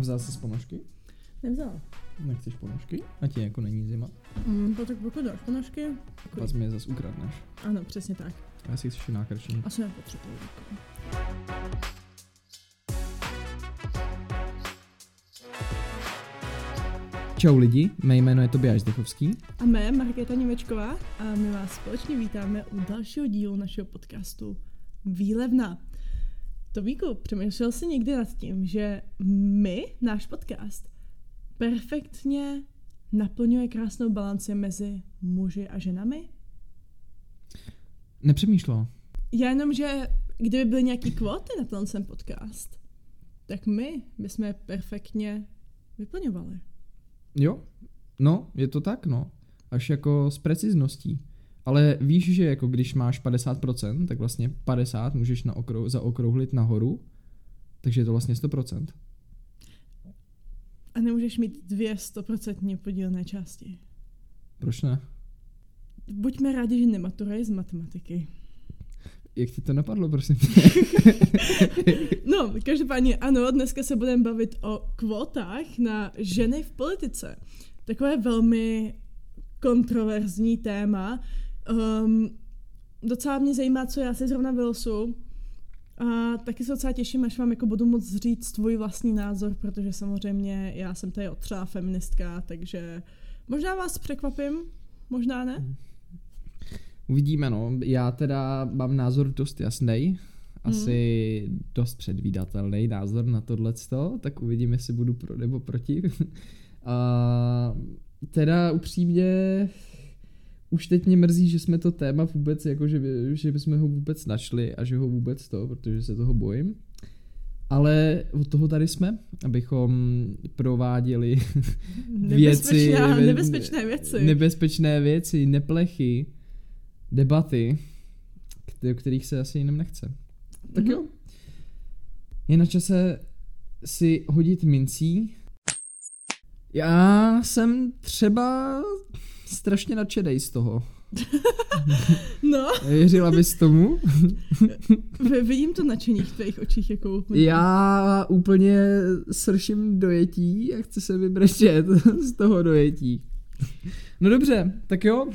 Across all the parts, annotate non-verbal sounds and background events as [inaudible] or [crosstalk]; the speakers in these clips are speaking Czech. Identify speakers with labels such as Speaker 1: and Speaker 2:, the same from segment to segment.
Speaker 1: Vzal jsi ponožky?
Speaker 2: Nevzala.
Speaker 1: Nechceš ponožky? A ti jako není zima.
Speaker 2: Mm, to tak pokud dáš ponožky.
Speaker 1: Pak mi je zase ukradneš.
Speaker 2: Ano, přesně tak.
Speaker 1: A si chceš nákrčení.
Speaker 2: Asi nepotřebuji.
Speaker 1: Čau lidi, mé jméno je Tobiáš Zdechovský.
Speaker 2: A mé Markéta Němečková a my vás společně vítáme u dalšího dílu našeho podcastu Výlevna. Tobíku, přemýšlel jsi někdy nad tím, že my, náš podcast, perfektně naplňuje krásnou balanci mezi muži a ženami?
Speaker 1: Nepřemýšlel.
Speaker 2: Já jenom, že kdyby byly nějaký kvóty na ten podcast, tak my bychom je perfektně vyplňovali.
Speaker 1: Jo, no, je to tak, no. Až jako s precizností. Ale víš, že jako když máš 50%, tak vlastně 50 můžeš na okrou, zaokrouhlit nahoru, takže je to vlastně 100%.
Speaker 2: A nemůžeš mít dvě stoprocentně podílné části.
Speaker 1: Proč ne?
Speaker 2: Buďme rádi, že nematuruješ z matematiky.
Speaker 1: Jak ti to napadlo, prosím? [laughs]
Speaker 2: no, každopádně ano, dneska se budeme bavit o kvótách na ženy v politice. Takové velmi kontroverzní téma. Um, docela mě zajímá, co já si zrovna vylosu. A taky se docela těším, až vám jako budu moc říct tvůj vlastní názor, protože samozřejmě já jsem tady otřela feministka, takže možná vás překvapím, možná ne.
Speaker 1: Uvidíme, no. Já teda mám názor dost jasný, asi hmm. dost předvídatelný názor na tohleto, tak uvidíme, jestli budu pro nebo proti. [laughs] A teda upřímně už teď mě mrzí, že jsme to téma vůbec, jako že, že bychom ho vůbec našli a že ho vůbec to, protože se toho bojím. Ale od toho tady jsme, abychom prováděli [laughs] věci,
Speaker 2: nebezpečné věci.
Speaker 1: Nebezpečné věci, neplechy, debaty, o kterých se asi jiným nechce. Tak mm-hmm. jo. Je na čase si hodit mincí. Já jsem třeba strašně nadšenej z toho. [laughs]
Speaker 2: No.
Speaker 1: Věřila bys tomu?
Speaker 2: Vidím to nadšení v tvých očích jako
Speaker 1: úplně. Já úplně srším dojetí a chci se vybrečet [laughs] z toho dojetí. No dobře, tak jo.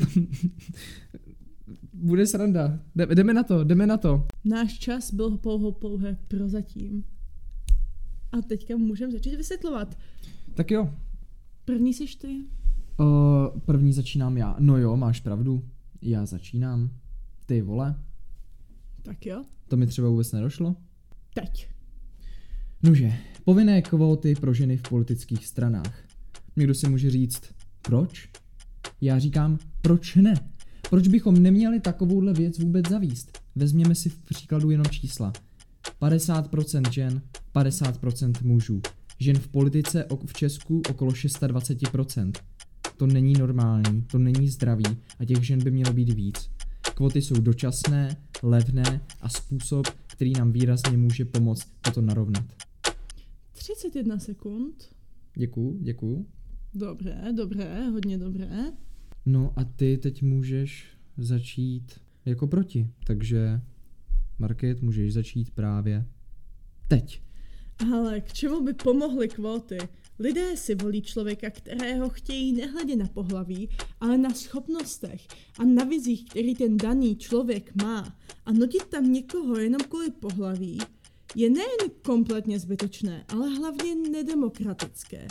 Speaker 1: [laughs] Bude sranda. Jdeme na to, jdeme na to.
Speaker 2: Náš čas byl pouho pouhé prozatím. A teďka můžeme začít vysvětlovat.
Speaker 1: Tak jo.
Speaker 2: První jsi ty?
Speaker 1: Uh, první začínám já. No jo, máš pravdu. Já začínám. Ty vole.
Speaker 2: Tak jo.
Speaker 1: To mi třeba vůbec nedošlo.
Speaker 2: Teď.
Speaker 1: Nože, povinné kvóty pro ženy v politických stranách. Někdo si může říct, proč? Já říkám, proč ne? Proč bychom neměli takovouhle věc vůbec zavíst? Vezměme si v příkladu jenom čísla. 50% žen, 50% mužů. Žen v politice v Česku okolo 26%. To není normální, to není zdravý a těch žen by mělo být víc. Kvoty jsou dočasné, levné a způsob, který nám výrazně může pomoct toto narovnat.
Speaker 2: 31 sekund.
Speaker 1: Děkuju, děkuju.
Speaker 2: Dobře, dobré, hodně dobré.
Speaker 1: No a ty teď můžeš začít jako proti, takže Market můžeš začít právě teď.
Speaker 2: Ale k čemu by pomohly kvóty? Lidé si volí člověka, kterého chtějí nehledě na pohlaví, ale na schopnostech a na vizích, který ten daný člověk má. A nutit tam někoho jenom kvůli pohlaví je nejen kompletně zbytečné, ale hlavně nedemokratické.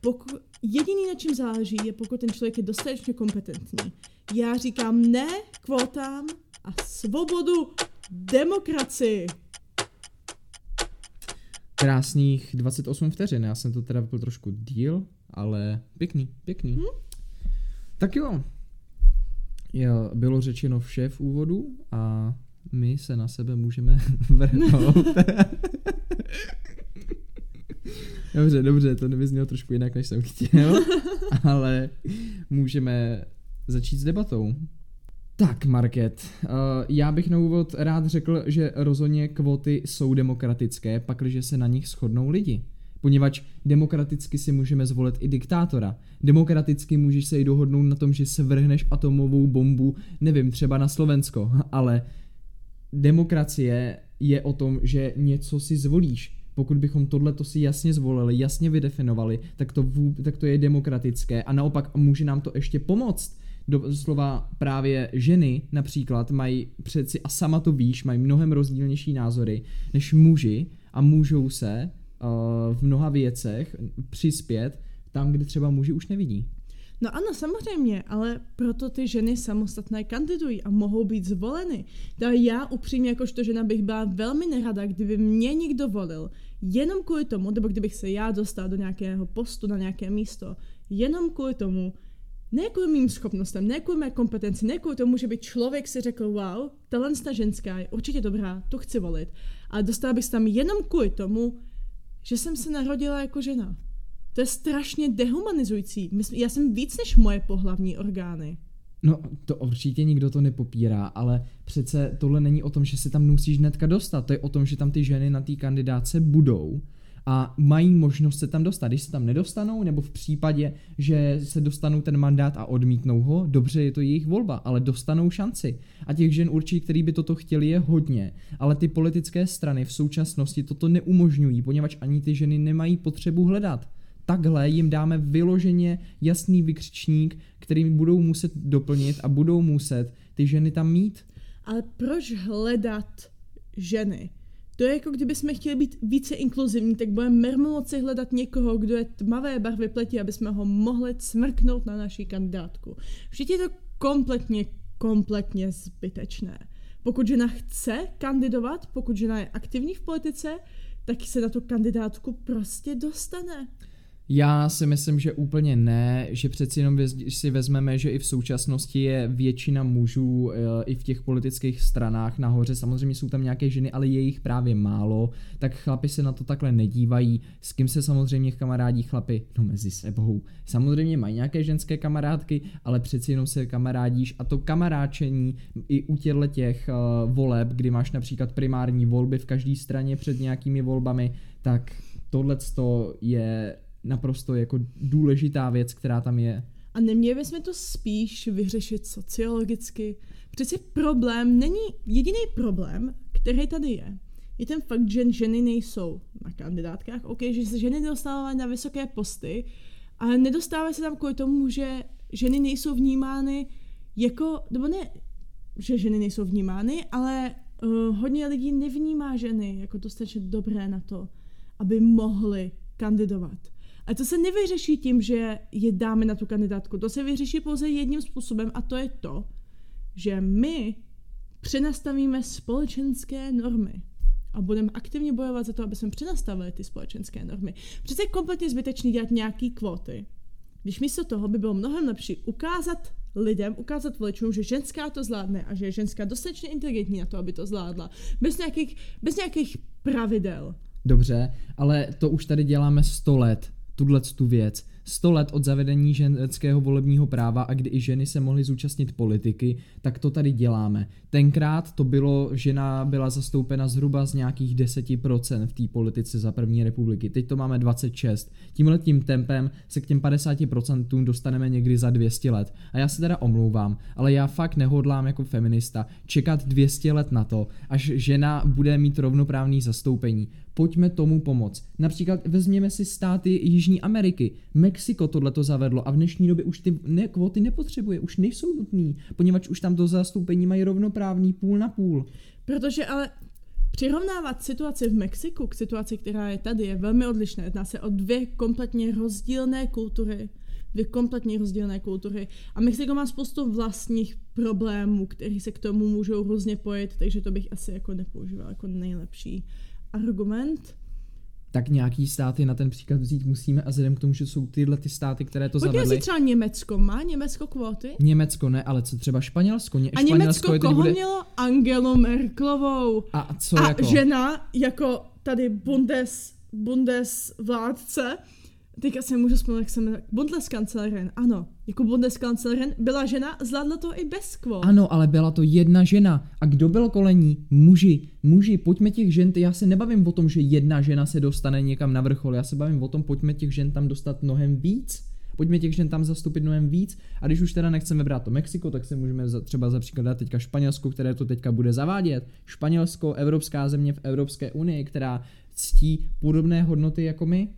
Speaker 2: Poku- jediný, na čem záleží, je pokud ten člověk je dostatečně kompetentní. Já říkám ne kvótám a svobodu demokracii
Speaker 1: krásných 28 vteřin. Já jsem to teda byl trošku díl, ale pěkný, pěkný. Hmm? Tak jo. jo. Bylo řečeno vše v úvodu a my se na sebe můžeme [laughs] vrhnout. [laughs] dobře, dobře, to nevyznělo trošku jinak, než jsem chtěl, [laughs] ale můžeme začít s debatou. Tak, Market, uh, já bych na úvod rád řekl, že rozhodně kvóty jsou demokratické, pakliže se na nich shodnou lidi. Poněvadž demokraticky si můžeme zvolit i diktátora. Demokraticky můžeš se i dohodnout na tom, že se vrhneš atomovou bombu, nevím, třeba na Slovensko, [laughs] ale demokracie je o tom, že něco si zvolíš. Pokud bychom tohle si jasně zvolili, jasně vydefinovali, tak to, vů, tak to je demokratické a naopak může nám to ještě pomoct. Doslova právě ženy například mají přeci, a sama to víš, mají mnohem rozdílnější názory než muži a můžou se uh, v mnoha věcech přispět tam, kde třeba muži už nevidí.
Speaker 2: No ano, samozřejmě, ale proto ty ženy samostatné kandidují a mohou být zvoleny. Da já upřímně jakožto žena bych byla velmi nerada, kdyby mě někdo volil, jenom kvůli tomu, nebo kdybych se já dostala do nějakého postu na nějaké místo, jenom kvůli tomu, ne kvůli mým schopnostem, ne kvůli mé kompetenci, ne kvůli tomu, že by člověk si řekl, wow, talentná ženská je určitě dobrá, to chci volit. Ale dostala bych se tam jenom kvůli tomu, že jsem se narodila jako žena. To je strašně dehumanizující. Já jsem víc než moje pohlavní orgány.
Speaker 1: No, to určitě nikdo to nepopírá, ale přece tohle není o tom, že se tam musíš hnedka dostat. To je o tom, že tam ty ženy na té kandidáce budou a mají možnost se tam dostat. Když se tam nedostanou, nebo v případě, že se dostanou ten mandát a odmítnou ho, dobře, je to jejich volba, ale dostanou šanci. A těch žen určitě, který by toto chtěli, je hodně. Ale ty politické strany v současnosti toto neumožňují, poněvadž ani ty ženy nemají potřebu hledat takhle jim dáme vyloženě jasný vykřičník, který budou muset doplnit a budou muset ty ženy tam mít.
Speaker 2: Ale proč hledat ženy? To je jako kdyby jsme chtěli být více inkluzivní, tak budeme mermomoci hledat někoho, kdo je tmavé barvy pleti, aby jsme ho mohli smrknout na naší kandidátku. Vždyť je to kompletně, kompletně zbytečné. Pokud žena chce kandidovat, pokud žena je aktivní v politice, tak se na tu kandidátku prostě dostane.
Speaker 1: Já si myslím, že úplně ne, že přeci jenom si vezmeme, že i v současnosti je většina mužů eh, i v těch politických stranách nahoře, samozřejmě jsou tam nějaké ženy, ale je jich právě málo, tak chlapi se na to takhle nedívají, s kým se samozřejmě kamarádí chlapy, no mezi sebou. Samozřejmě mají nějaké ženské kamarádky, ale přeci jenom se kamarádíš. A to kamaráčení i u těchto těch uh, voleb, kdy máš například primární volby v každé straně před nějakými volbami, tak tohle je naprosto jako důležitá věc, která tam je.
Speaker 2: A neměli bychom to spíš vyřešit sociologicky? Přeci problém není jediný problém, který tady je. Je ten fakt, že ženy nejsou na kandidátkách, ok, že se ženy dostávají na vysoké posty, ale nedostávají se tam kvůli tomu, že ženy nejsou vnímány jako, nebo ne, že ženy nejsou vnímány, ale uh, hodně lidí nevnímá ženy jako dostatečně dobré na to, aby mohly kandidovat. A to se nevyřeší tím, že je dáme na tu kandidátku. To se vyřeší pouze jedním způsobem a to je to, že my přenastavíme společenské normy a budeme aktivně bojovat za to, aby jsme přenastavili ty společenské normy. Přece je kompletně zbytečný dělat nějaký kvóty, když místo toho by bylo mnohem lepší ukázat lidem, ukázat voličům, že ženská to zvládne a že je ženská dostatečně inteligentní na to, aby to zvládla. Bez nějakých, bez nějakých pravidel.
Speaker 1: Dobře, ale to už tady děláme 100 let tuhle tu věc. 100 let od zavedení ženského volebního práva a kdy i ženy se mohly zúčastnit politiky, tak to tady děláme. Tenkrát to bylo, žena byla zastoupena zhruba z nějakých 10% v té politice za první republiky. Teď to máme 26. Tímhle tím tempem se k těm 50% dostaneme někdy za 200 let. A já se teda omlouvám, ale já fakt nehodlám jako feminista čekat 200 let na to, až žena bude mít rovnoprávný zastoupení pojďme tomu pomoct. Například vezměme si státy Jižní Ameriky. Mexiko tohle to zavedlo a v dnešní době už ty ne, kvóty nepotřebuje, už nejsou nutný, poněvadž už tam to zastoupení mají rovnoprávný půl na půl.
Speaker 2: Protože ale Přirovnávat situaci v Mexiku k situaci, která je tady, je velmi odlišné. Jedná se o dvě kompletně rozdílné kultury. Dvě kompletně rozdílné kultury. A Mexiko má spoustu vlastních problémů, které se k tomu můžou různě pojít, takže to bych asi jako nepoužíval jako nejlepší argument.
Speaker 1: Tak nějaký státy na ten příklad vzít musíme a vzhledem k tomu, že jsou tyhle ty státy, které to Pojďme zavedly.
Speaker 2: si třeba Německo. Má Německo kvóty?
Speaker 1: Německo ne, ale co třeba Španělsko?
Speaker 2: Ně, a Španělsko Německo koho bude... mělo? Angelu Merklovou.
Speaker 1: A co a jako?
Speaker 2: žena jako tady Bundes, Bundes vládce Teďka se můžu vzpomenout, jak jsem Bundeskanzlerin, ano, jako Bundeskanzlerin byla žena, zvládla to i bez kvót.
Speaker 1: Ano, ale byla to jedna žena. A kdo byl kolení? Muži. Muži, pojďme těch žen, já se nebavím o tom, že jedna žena se dostane někam na vrchol, já se bavím o tom, pojďme těch žen tam dostat mnohem víc. Pojďme těch žen tam zastupit mnohem víc. A když už teda nechceme brát to Mexiko, tak se můžeme za, třeba za příklad dát teďka Španělsko, které to teďka bude zavádět. Španělsko, evropská země v Evropské unii, která ctí podobné hodnoty jako my.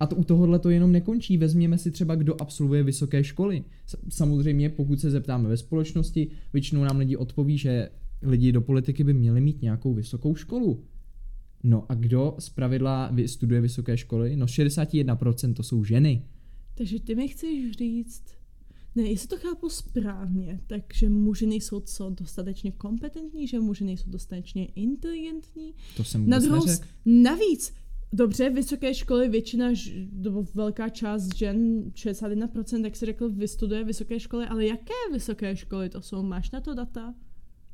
Speaker 1: A to u tohohle to jenom nekončí. Vezměme si třeba, kdo absolvuje vysoké školy. Samozřejmě, pokud se zeptáme ve společnosti, většinou nám lidi odpoví, že lidi do politiky by měli mít nějakou vysokou školu. No a kdo z pravidla studuje vysoké školy? No 61% to jsou ženy.
Speaker 2: Takže ty mi chceš říct, ne, jestli to chápu správně, takže muži nejsou co dostatečně kompetentní, že muži nejsou dostatečně inteligentní.
Speaker 1: To jsem
Speaker 2: Na druhou,
Speaker 1: neřekl.
Speaker 2: navíc, dobře, vysoké školy většina, nebo velká část žen, 61%, jak jsi řekl, vystuduje vysoké školy, ale jaké vysoké školy to jsou? Máš na to data?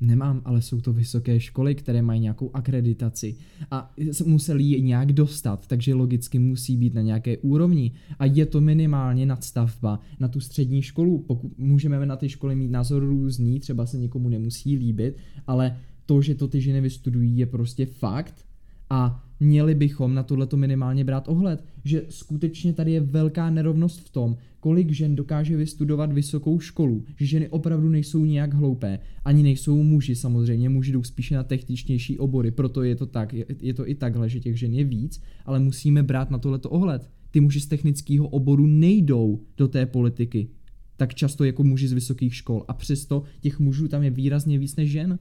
Speaker 1: Nemám, ale jsou to vysoké školy, které mají nějakou akreditaci a museli ji nějak dostat, takže logicky musí být na nějaké úrovni a je to minimálně nadstavba na tu střední školu. Pokud můžeme na ty školy mít názor různý, třeba se někomu nemusí líbit, ale to, že to ty ženy vystudují, je prostě fakt a měli bychom na tohleto minimálně brát ohled, že skutečně tady je velká nerovnost v tom, kolik žen dokáže vystudovat vysokou školu, že ženy opravdu nejsou nijak hloupé, ani nejsou muži samozřejmě, muži jdou spíše na techničnější obory, proto je to tak, je, je to i takhle, že těch žen je víc, ale musíme brát na tohleto ohled. Ty muži z technického oboru nejdou do té politiky tak často jako muži z vysokých škol a přesto těch mužů tam je výrazně víc než žen.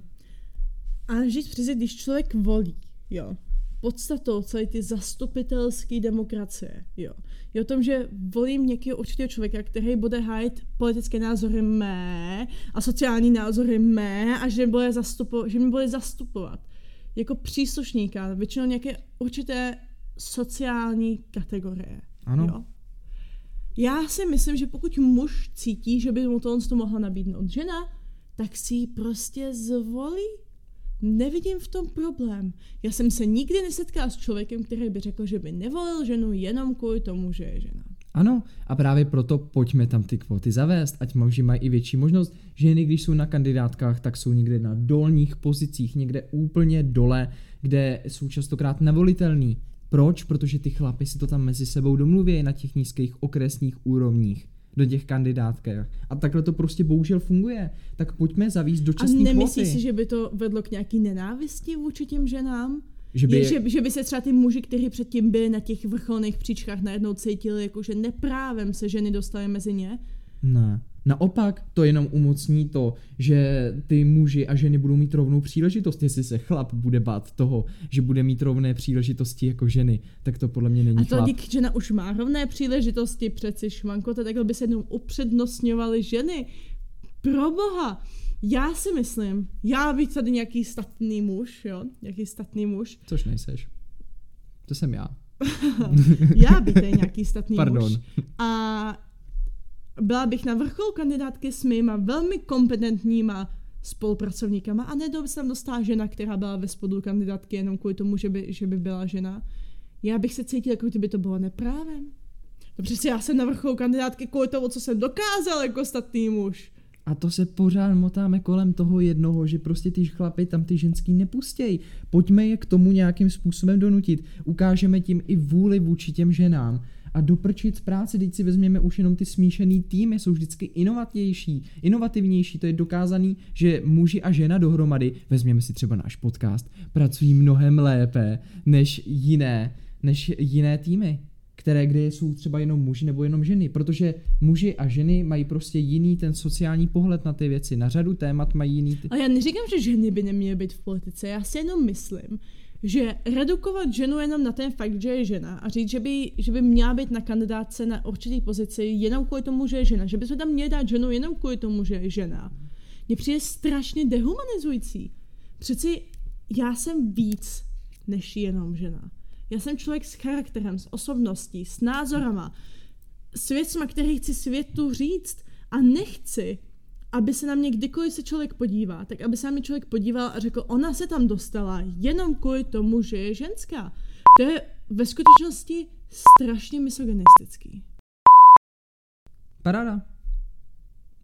Speaker 2: A říct přesně, když člověk volí, jo, podstatou celé ty zastupitelské demokracie, jo, je o tom, že volím nějakého určitého člověka, který bude hájit politické názory mé a sociální názory mé a že, bude zastupo, že mi bude zastupovat jako příslušníka, většinou nějaké určité sociální kategorie.
Speaker 1: Ano.
Speaker 2: Jo? Já si myslím, že pokud muž cítí, že by mu to, to mohla nabídnout žena, tak si ji prostě zvolí. Nevidím v tom problém. Já jsem se nikdy nesetkala s člověkem, který by řekl, že by nevolil ženu jenom kvůli tomu, že je žena.
Speaker 1: Ano, a právě proto pojďme tam ty kvóty zavést, ať muži mají i větší možnost. Ženy, když jsou na kandidátkách, tak jsou někde na dolních pozicích, někde úplně dole, kde jsou častokrát nevolitelný. Proč? Protože ty chlapy si to tam mezi sebou domluví na těch nízkých okresních úrovních do těch kandidátkách. A takhle to prostě bohužel funguje. Tak pojďme zavíst
Speaker 2: A
Speaker 1: dočasný
Speaker 2: nemyslíš
Speaker 1: kvóty.
Speaker 2: si, že by to vedlo k nějaký nenávisti vůči těm ženám?
Speaker 1: že by
Speaker 2: Je, že, že by se třeba ty muži, kteří předtím byli na těch vrcholných příčkách, najednou cítili, jako že neprávem se ženy dostaly mezi ně?
Speaker 1: Ne. Naopak to jenom umocní to, že ty muži a ženy budou mít rovnou příležitost. Jestli se chlap bude bát toho, že bude mít rovné příležitosti jako ženy, tak to podle mě není
Speaker 2: A to
Speaker 1: chlap.
Speaker 2: díky žena už má rovné příležitosti, přeci šmanko, to takhle by se jenom upřednostňovaly ženy. Pro boha, já si myslím, já bych tady nějaký statný muž, jo, nějaký statný muž,
Speaker 1: Což nejseš. To jsem já. [laughs]
Speaker 2: já bych tady nějaký statný
Speaker 1: Pardon.
Speaker 2: muž. A byla bych na vrcholu kandidátky s mýma velmi kompetentníma spolupracovníkama a nedou by se tam dostala žena, která byla ve spodu kandidátky jenom kvůli tomu, že by, že by byla žena. Já bych se cítila, jako kdyby to bylo neprávem. No přece já jsem na vrcholu kandidátky kvůli tomu, co jsem dokázal jako statný muž.
Speaker 1: A to se pořád motáme kolem toho jednoho, že prostě ty chlapy tam ty ženský nepustějí. Pojďme je k tomu nějakým způsobem donutit. Ukážeme tím i vůli vůči těm ženám. A doprčit z práce, teď si vezměme už jenom ty smíšený týmy, jsou vždycky inovatější, inovativnější, to je dokázaný, že muži a žena dohromady, vezměme si třeba náš podcast, pracují mnohem lépe než jiné, než jiné týmy které, kde jsou třeba jenom muži nebo jenom ženy, protože muži a ženy mají prostě jiný ten sociální pohled na ty věci, na řadu témat mají jiný ty...
Speaker 2: Ale já neříkám, že ženy by neměly být v politice, já si jenom myslím, že redukovat ženu jenom na ten fakt, že je žena a říct, že by, že by měla být na kandidátce na určitý pozici jenom kvůli tomu, že je žena, že bychom tam měli dát ženu jenom kvůli tomu, že je žena, mně přijde strašně dehumanizující. Přeci já jsem víc než jenom žena. Já jsem člověk s charakterem, s osobností, s názorama, s věcma, které chci světu říct a nechci, aby se na mě kdykoliv se člověk podívá, tak aby se na mě člověk podíval a řekl, ona se tam dostala jenom kvůli tomu, že je ženská. To je ve skutečnosti strašně misogynistický.
Speaker 1: Paráda,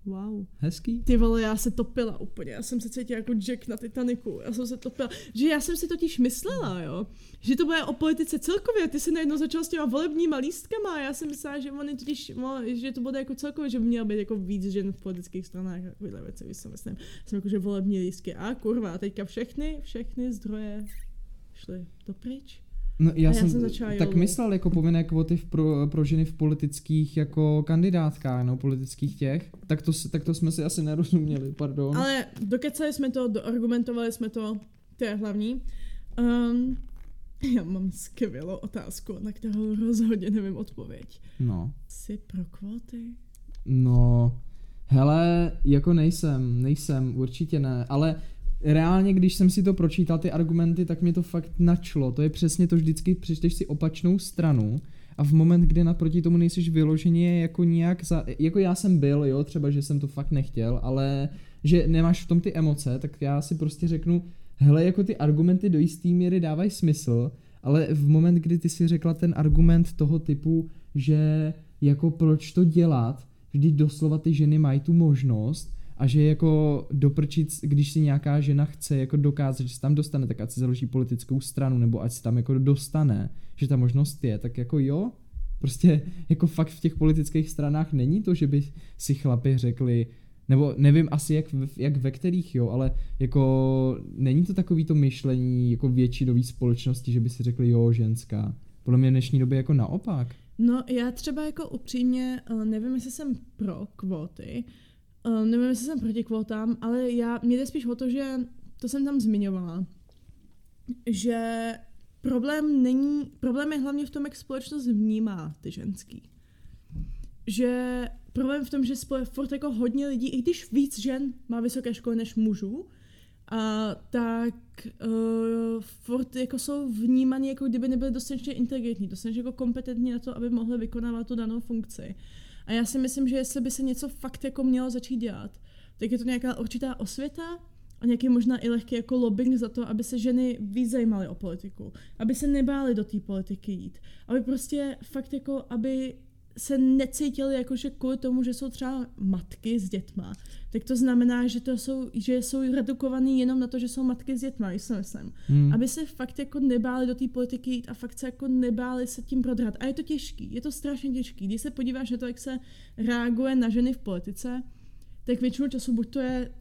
Speaker 2: Wow.
Speaker 1: hezký.
Speaker 2: Ty vole, já se topila úplně, já jsem se cítila jako Jack na Titaniku, já jsem se topila, že já jsem si totiž myslela, jo, že to bude o politice celkově, ty se najednou začal s těma volebníma lístkama. A já jsem myslela, že oni totiž, že to bude jako celkově, že by mělo být jako víc žen v politických stranách, takovýhle věci, víš, co myslím, jsem jako, že volební lístky. A kurva, a teďka všechny, všechny zdroje šly do pryč.
Speaker 1: No, já,
Speaker 2: já
Speaker 1: jsem,
Speaker 2: jsem začala
Speaker 1: tak
Speaker 2: jolu.
Speaker 1: myslel jako povinné kvóty v pro, pro ženy v politických jako kandidátkách, no, politických těch. Tak to, tak to jsme si asi nerozuměli, pardon.
Speaker 2: Ale dokecali jsme to, doargumentovali jsme to, to je hlavní. Um, [laughs] já mám skvělou otázku, na kterou rozhodně nevím odpověď.
Speaker 1: No.
Speaker 2: Jsi pro kvóty?
Speaker 1: No, hele, jako nejsem, nejsem, určitě ne, ale reálně, když jsem si to pročítal, ty argumenty, tak mě to fakt načlo. To je přesně to, vždycky přečteš si opačnou stranu a v moment, kdy naproti tomu nejsiš vyloženě jako nějak, za, jako já jsem byl, jo, třeba, že jsem to fakt nechtěl, ale že nemáš v tom ty emoce, tak já si prostě řeknu, hele, jako ty argumenty do jistý míry dávají smysl, ale v moment, kdy ty si řekla ten argument toho typu, že jako proč to dělat, vždyť doslova ty ženy mají tu možnost a že jako doprčit, když si nějaká žena chce jako dokázat, že se tam dostane, tak ať si založí politickou stranu, nebo ať se tam jako dostane, že ta možnost je, tak jako jo, prostě jako fakt v těch politických stranách není to, že by si chlapi řekli, nebo nevím asi jak, jak ve kterých jo, ale jako není to takový to myšlení jako většinový společnosti, že by si řekli jo, ženská. Podle mě v dnešní době jako naopak.
Speaker 2: No, já třeba jako upřímně eh, nevím, jestli jsem pro kvóty, eh, nevím, jestli jsem proti kvótám, ale já, mě jde spíš o to, že to jsem tam zmiňovala, že problém není, problém je hlavně v tom, jak společnost vnímá ty ženský. Že problém v tom, že spole, furt jako hodně lidí, i když víc žen má vysoké školy než mužů, a tak uh, furt jako jsou vnímaní, jako kdyby nebyli dostatečně inteligentní, dostatečně jako kompetentní na to, aby mohli vykonávat tu danou funkci. A já si myslím, že jestli by se něco fakt jako mělo začít dělat, tak je to nějaká určitá osvěta a nějaký možná i lehký jako lobbying za to, aby se ženy víc zajímaly o politiku, aby se nebály do té politiky jít, aby prostě fakt jako, aby se necítili jako, že kvůli tomu, že jsou třeba matky s dětma, tak to znamená, že, to jsou, že jsou redukovaný jenom na to, že jsou matky s dětma, co myslím.
Speaker 1: Hmm.
Speaker 2: Aby se fakt jako nebáli do té politiky jít a fakt se jako nebáli se tím prodrat. A je to těžký, je to strašně těžký. Když se podíváš na to, jak se reaguje na ženy v politice, tak většinu času buď to je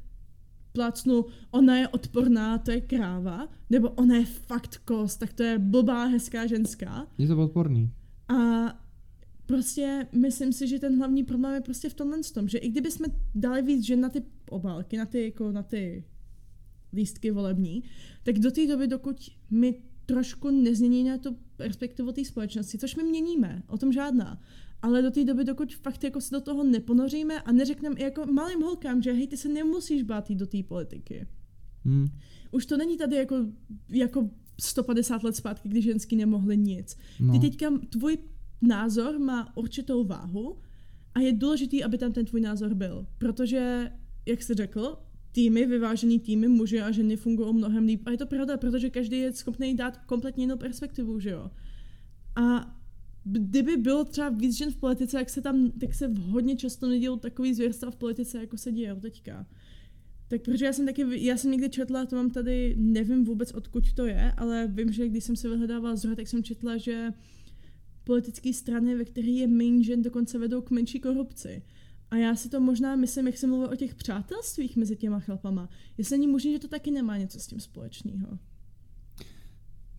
Speaker 2: plácnu, ona je odporná, to je kráva, nebo ona je fakt kost, tak to je blbá, hezká ženská.
Speaker 1: Je to odporný.
Speaker 2: A prostě myslím si, že ten hlavní problém je prostě v tomhle tom, že i kdyby jsme dali víc žen na ty obálky, na ty, jako na ty lístky volební, tak do té doby, dokud my trošku nezměníme tu perspektivu té společnosti, což my měníme, o tom žádná. Ale do té doby, dokud fakt jako se do toho neponoříme a neřekneme i jako malým holkám, že hej, ty se nemusíš bát jít do té politiky.
Speaker 1: Hmm.
Speaker 2: Už to není tady jako, jako 150 let zpátky, kdy ženský nemohli nic.
Speaker 1: No.
Speaker 2: Ty teďka, tvůj názor má určitou váhu a je důležitý, aby tam ten tvůj názor byl. Protože, jak jsi řekl, týmy, vyvážený týmy, muži a ženy fungují mnohem líp. A je to pravda, protože každý je schopný dát kompletně jinou perspektivu, že jo. A kdyby bylo třeba víc žen v politice, tak se tam, tak se hodně často nedělou takový zvěrstva v politice, jako se dějou teďka. Tak protože já jsem taky, já jsem někdy četla, to mám tady, nevím vůbec odkud to je, ale vím, že když jsem si vyhledávala zdroje, tak jsem četla, že politické strany, ve kterých je méně žen, dokonce vedou k menší korupci. A já si to možná myslím, jak jsem mluvila o těch přátelstvích mezi těma chlapama. Jestli není možné, že to taky nemá něco s tím společného.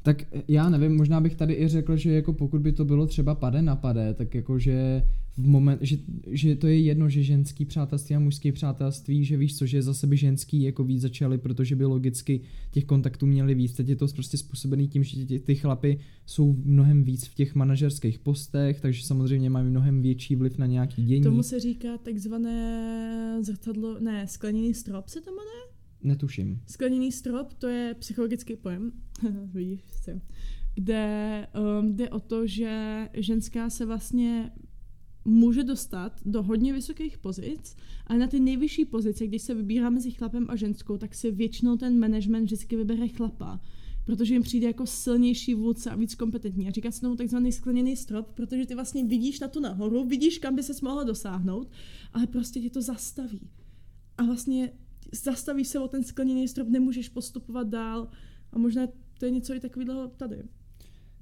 Speaker 1: Tak já nevím, možná bych tady i řekl, že jako pokud by to bylo třeba pade na pade, tak jako že v moment, že, že to je jedno, že ženský přátelství a mužský přátelství, že víš co, že zase by ženský jako víc začaly, protože by logicky těch kontaktů měli víc. Teď je to prostě způsobený tím, že ty, ty chlapy jsou mnohem víc v těch manažerských postech, takže samozřejmě mají mnohem větší vliv na nějaký dění.
Speaker 2: Tomu se říká takzvané zrcadlo, ne, skleněný strop se to jmenuje?
Speaker 1: Netuším.
Speaker 2: Skleněný strop, to je psychologický pojem, [laughs] vidíš kde um, jde o to, že ženská se vlastně může dostat do hodně vysokých pozic a na ty nejvyšší pozice, když se vybírá mezi chlapem a ženskou, tak si většinou ten management vždycky vybere chlapa, protože jim přijde jako silnější vůdce a víc kompetentní. A říká se tomu takzvaný skleněný strop, protože ty vlastně vidíš na tu nahoru, vidíš, kam by se mohla dosáhnout, ale prostě tě to zastaví. A vlastně zastavíš se o ten skleněný strop, nemůžeš postupovat dál a možná to je něco i takového tady.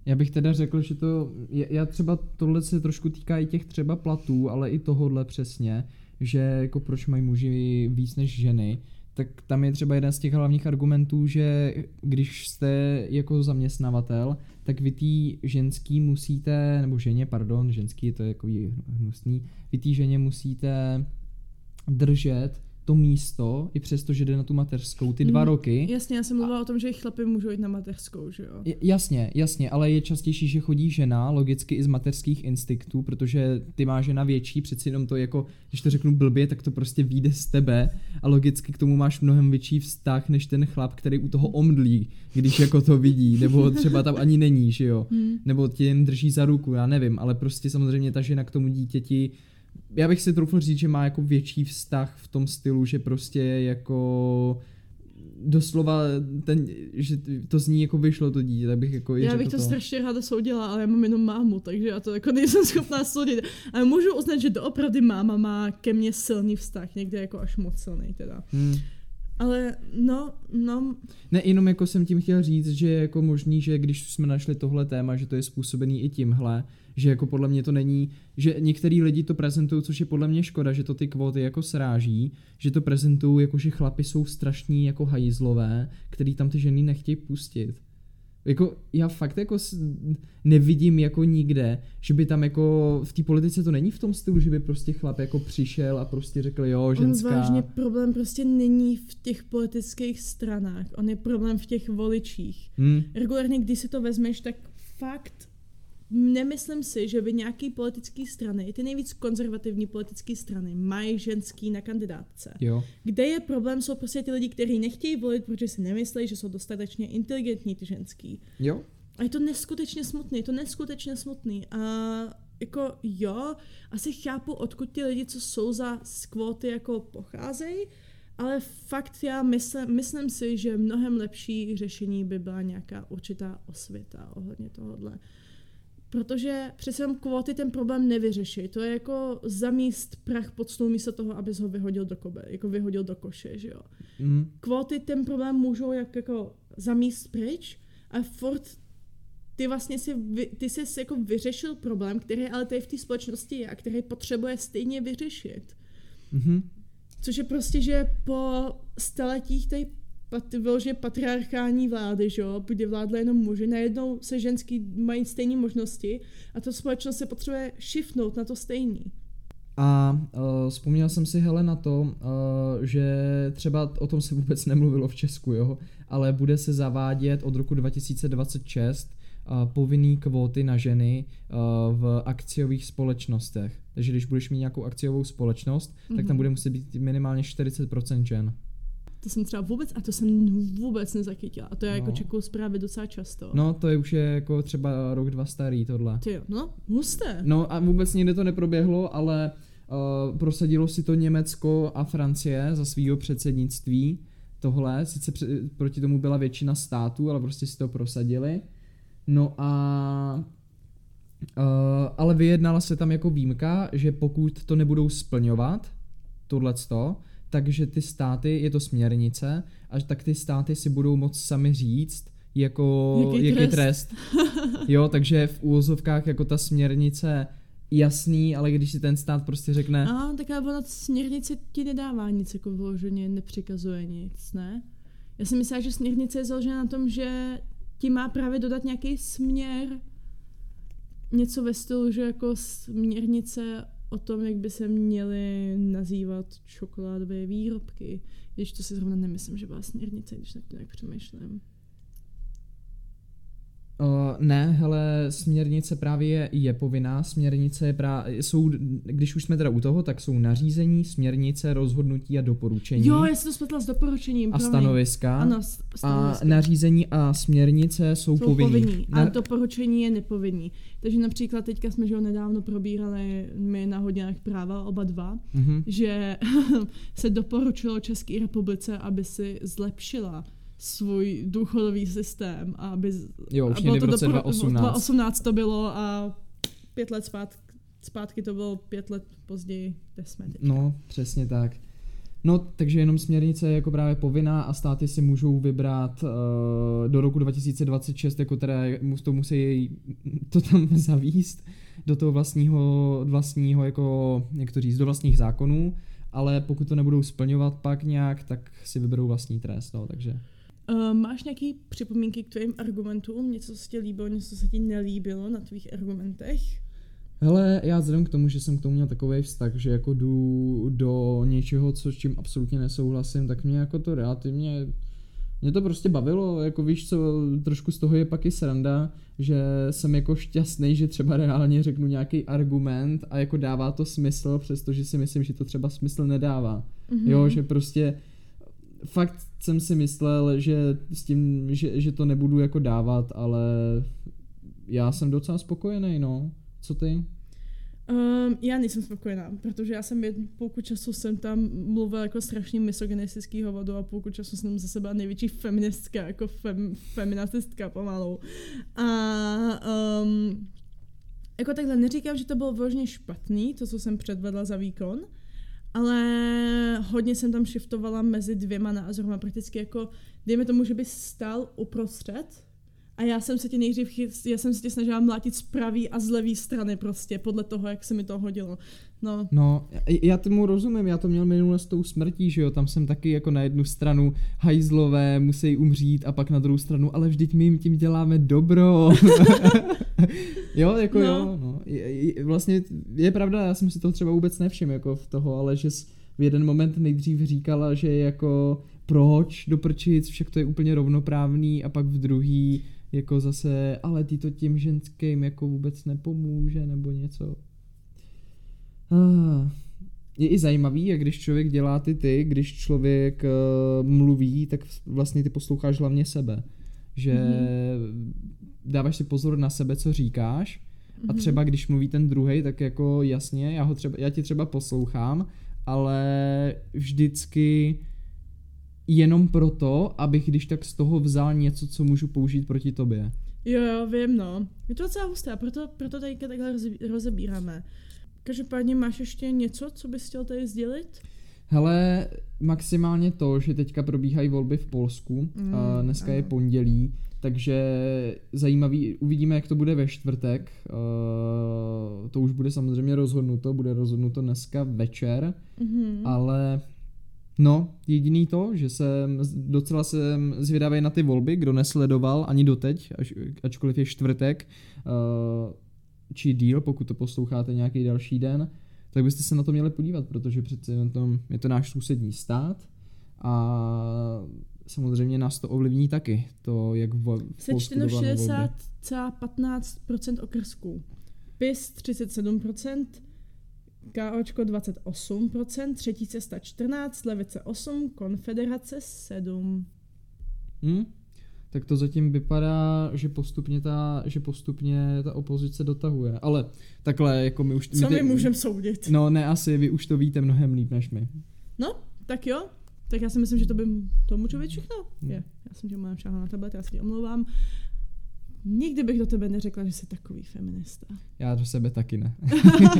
Speaker 1: Já bych teda řekl, že to, já třeba tohle se trošku týká i těch třeba platů, ale i tohohle přesně, že jako proč mají muži víc než ženy, tak tam je třeba jeden z těch hlavních argumentů, že když jste jako zaměstnavatel, tak vy tý ženský musíte, nebo ženě, pardon, ženský, to je jako hnusný, vy tý ženě musíte držet to místo, i přesto, že jde na tu mateřskou, ty dva mm, roky.
Speaker 2: Jasně, já jsem mluvila a... o tom, že i chlapy můžou jít na mateřskou, že jo?
Speaker 1: Jasně, jasně, ale je častější, že chodí žena, logicky i z mateřských instinktů, protože ty má žena větší, přeci jenom to jako, když to řeknu blbě, tak to prostě vyjde z tebe a logicky k tomu máš mnohem větší vztah, než ten chlap, který u toho omdlí, když jako to vidí, nebo třeba tam ani není, že jo? Mm. Nebo tě jen drží za ruku, já nevím, ale prostě samozřejmě ta žena k tomu dítěti já bych si troufl říct, že má jako větší vztah v tom stylu, že prostě jako doslova ten, že to z ní jako vyšlo to dítě, tak bych jako
Speaker 2: Já bych to, to strašně ráda soudila, ale já mám jenom mámu, takže já to jako nejsem schopná soudit. Ale můžu uznat, že doopravdy máma má ke mně silný vztah, někde jako až moc silný teda. Hmm. Ale no, no.
Speaker 1: Ne, jenom jako jsem tím chtěl říct, že je jako možný, že když jsme našli tohle téma, že to je způsobený i tímhle, že jako podle mě to není, že některý lidi to prezentují, což je podle mě škoda, že to ty kvóty jako sráží, že to prezentují jako, že chlapi jsou strašní jako hajzlové, který tam ty ženy nechtějí pustit. Jako, já fakt jako nevidím jako nikde, že by tam jako v té politice to není v tom stylu, že by prostě chlap jako přišel a prostě řekl jo, ženská.
Speaker 2: On vážně problém prostě není v těch politických stranách, on je problém v těch voličích. Hmm. Regulárně, když si to vezmeš, tak fakt Nemyslím si, že by nějaký politický strany, ty nejvíc konzervativní politické strany, mají ženský na kandidátce.
Speaker 1: Jo.
Speaker 2: Kde je problém, jsou prostě ty lidi, kteří nechtějí volit, protože si nemyslí, že jsou dostatečně inteligentní ty ženský.
Speaker 1: Jo.
Speaker 2: A je to neskutečně smutný, je to neskutečně smutný. A jako jo, asi chápu, odkud ty lidi, co jsou za skvóty, jako pocházejí, ale fakt já mysl, myslím si, že mnohem lepší řešení by byla nějaká určitá osvěta ohledně tohohle. Protože přece jenom kvóty ten problém nevyřeší. To je jako zamíst prach pod stůl místo toho, abys ho vyhodil do kobe, jako vyhodil do koše, že jo. Mm. Kvóty ten problém můžou jak jako zamíst pryč a furt ty vlastně si, ty jsi jako vyřešil problém, který ale tady v té společnosti je a který potřebuje stejně vyřešit. Mm-hmm. Což je prostě, že po staletích tady pat, vyloženě patriarchální vlády, že jo, kde vládly jenom muži, najednou se ženský mají stejné možnosti a ta společnost se potřebuje shiftnout na to stejný.
Speaker 1: A uh, vzpomněl jsem si hele na to, uh, že třeba o tom se vůbec nemluvilo v Česku, jo, ale bude se zavádět od roku 2026 uh, povinný kvóty na ženy uh, v akciových společnostech. Takže když budeš mít nějakou akciovou společnost, mm-hmm. tak tam mhm. bude muset být minimálně 40% žen.
Speaker 2: To jsem třeba vůbec, a to jsem vůbec nezachytila. A to je jako no. jako čekou zprávy docela často.
Speaker 1: No, to je už je jako třeba rok, dva starý tohle.
Speaker 2: Ty jo, no, husté.
Speaker 1: No a vůbec nikde to neproběhlo, ale uh, prosadilo si to Německo a Francie za svého předsednictví. Tohle, sice pr- proti tomu byla většina států, ale prostě si to prosadili. No a Uh, ale vyjednala se tam jako výjimka, že pokud to nebudou splňovat, tohleto, takže ty státy, je to směrnice, a tak ty státy si budou moct sami říct, jako jaký, jaký trest. trest. jo, takže v úvozovkách jako ta směrnice jasný, ale když si ten stát prostě řekne...
Speaker 2: A, tak ale ona směrnice ti nedává nic, jako vloženě nepřikazuje nic, ne? Já si myslím, že směrnice je založena na tom, že ti má právě dodat nějaký směr, něco ve stylu, že jako směrnice o tom, jak by se měly nazývat čokoládové výrobky, když to si zrovna nemyslím, že byla směrnice, když nad tím tak přemýšlím.
Speaker 1: Uh, ne, hele, směrnice právě je, je povinná, směrnice je právě, jsou, když už jsme teda u toho, tak jsou nařízení, směrnice, rozhodnutí a doporučení.
Speaker 2: Jo, já si to spletla s doporučením.
Speaker 1: A stanoviska.
Speaker 2: Ano, stanoviska.
Speaker 1: A nařízení a směrnice jsou, jsou povinný. povinný.
Speaker 2: A Na... doporučení je nepovinný. Takže například teďka jsme, že ho nedávno probírali my na hodinách práva oba dva, mm-hmm. že [laughs] se doporučilo České republice, aby si zlepšila svůj důchodový systém a aby...
Speaker 1: Jo, už někdy v roce 2018.
Speaker 2: 2018 to bylo a pět let zpátky, zpátky to bylo pět let později, kde jsme teďka.
Speaker 1: No, přesně tak. No, takže jenom směrnice je jako právě povinná a státy si můžou vybrat uh, do roku 2026, jako teda to musí to tam [laughs] zavíst do toho vlastního, vlastního jako, jak to říct, do vlastních zákonů ale pokud to nebudou splňovat pak nějak, tak si vyberou vlastní trest, no, takže...
Speaker 2: Uh, máš nějaké připomínky k tvým argumentům? Něco se ti líbilo, něco se ti nelíbilo na tvých argumentech?
Speaker 1: Hele, já vzhledem k tomu, že jsem k tomu měl takový vztah, že jako jdu do něčeho, co s čím absolutně nesouhlasím, tak mě jako to relativně mě to prostě bavilo, jako víš co, trošku z toho je pak i sranda, že jsem jako šťastný, že třeba reálně řeknu nějaký argument a jako dává to smysl, přestože si myslím, že to třeba smysl nedává. Mm-hmm. Jo, že prostě fakt jsem si myslel, že s tím, že, že to nebudu jako dávat, ale já jsem docela spokojený, no. Co ty?
Speaker 2: Um, já nejsem spokojená, protože já jsem půlku času jsem tam mluvila jako strašně misogynistický hovodu a půlku času jsem ze sebe největší feministka, jako fem, feminististka pomalu. A um, jako takhle neříkám, že to bylo vložně špatný, to, co jsem předvedla za výkon, ale hodně jsem tam shiftovala mezi dvěma názorama, prakticky jako, dejme tomu, že by stál uprostřed a já jsem se tě nejdřív, já jsem se tě snažila mlátit z pravý a z levý strany prostě, podle toho, jak se mi to hodilo. No.
Speaker 1: no, já tomu rozumím, já to měl minule s tou smrtí, že jo, tam jsem taky jako na jednu stranu hajzlové, musí umřít a pak na druhou stranu, ale vždyť my jim tím děláme dobro. [laughs] jo, jako no. jo, no. Je, je, vlastně je pravda, já jsem si to třeba vůbec nevšiml jako v toho, ale že v jeden moment nejdřív říkala, že jako proč doprčit, však to je úplně rovnoprávný a pak v druhý jako zase, ale ty to těm ženským jako vůbec nepomůže nebo něco. Ah. Je i zajímavý, jak když člověk dělá ty ty, když člověk uh, mluví, tak vlastně ty posloucháš hlavně sebe. Že mm-hmm. dáváš si pozor na sebe, co říkáš a mhm. třeba když mluví ten druhý, tak jako jasně, já, ho třeba, já tě třeba poslouchám, ale vždycky jenom proto, abych když tak z toho vzal něco, co můžu použít proti tobě.
Speaker 2: Jo, jo, vím, no. Je to docela husté, proto, proto tady takhle rozebíráme. Každopádně máš ještě něco, co bys chtěl tady sdělit?
Speaker 1: Hele, maximálně to, že teďka probíhají volby v Polsku, mm, a dneska ano. je pondělí, takže zajímavý, uvidíme, jak to bude ve čtvrtek, uh, to už bude samozřejmě rozhodnuto, bude rozhodnuto dneska večer, mm-hmm. ale No, jediný to, že jsem docela jsem zvědavý na ty volby, kdo nesledoval ani doteď, až, ačkoliv je čtvrtek, uh, či díl, pokud to posloucháte nějaký další den, tak byste se na to měli podívat, protože přece jen to, je to náš sousední stát a samozřejmě nás to ovlivní taky, to jak v, v
Speaker 2: Sečteno 60,15% okrsků. PIS 37%, KOčko 28%, třetí cesta 14, levice 8, konfederace 7.
Speaker 1: Hmm? Tak to zatím vypadá, že postupně ta, že postupně ta opozice dotahuje. Ale takhle, jako my už...
Speaker 2: Co my, my můžeme soudit?
Speaker 1: No ne, asi, vy už to víte mnohem líp než my.
Speaker 2: No, tak jo. Tak já si myslím, že to by to může být všechno. Hmm. Je. Já jsem tě mám na tablet, já se ti omlouvám. Nikdy bych do tebe neřekla, že jsi takový feminista.
Speaker 1: Já do sebe taky ne.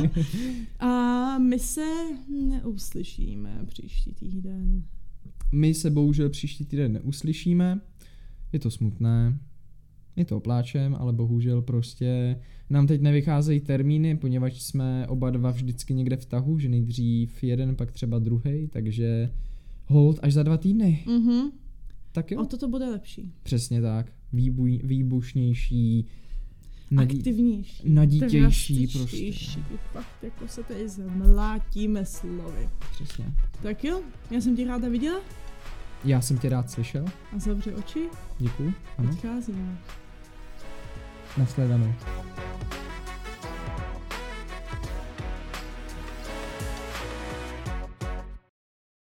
Speaker 1: [laughs]
Speaker 2: a my se neuslyšíme příští týden.
Speaker 1: My se bohužel příští týden neuslyšíme. Je to smutné. Je to opláčem, ale bohužel prostě nám teď nevycházejí termíny, poněvadž jsme oba dva vždycky někde v tahu, že nejdřív jeden, pak třeba druhý, takže hold až za dva týdny.
Speaker 2: Mm-hmm.
Speaker 1: Tak jo.
Speaker 2: O to to bude lepší.
Speaker 1: Přesně tak výbuj, výbušnější,
Speaker 2: nadí, aktivnější,
Speaker 1: nadítější prostě.
Speaker 2: Fakt jako se tady zmlátíme slovy.
Speaker 1: Přesně.
Speaker 2: Tak jo, já jsem tě ráda viděla.
Speaker 1: Já jsem tě rád slyšel.
Speaker 2: A zavři oči.
Speaker 1: Děkuji. Ano.
Speaker 2: Odcházíme.
Speaker 1: Nasledanou.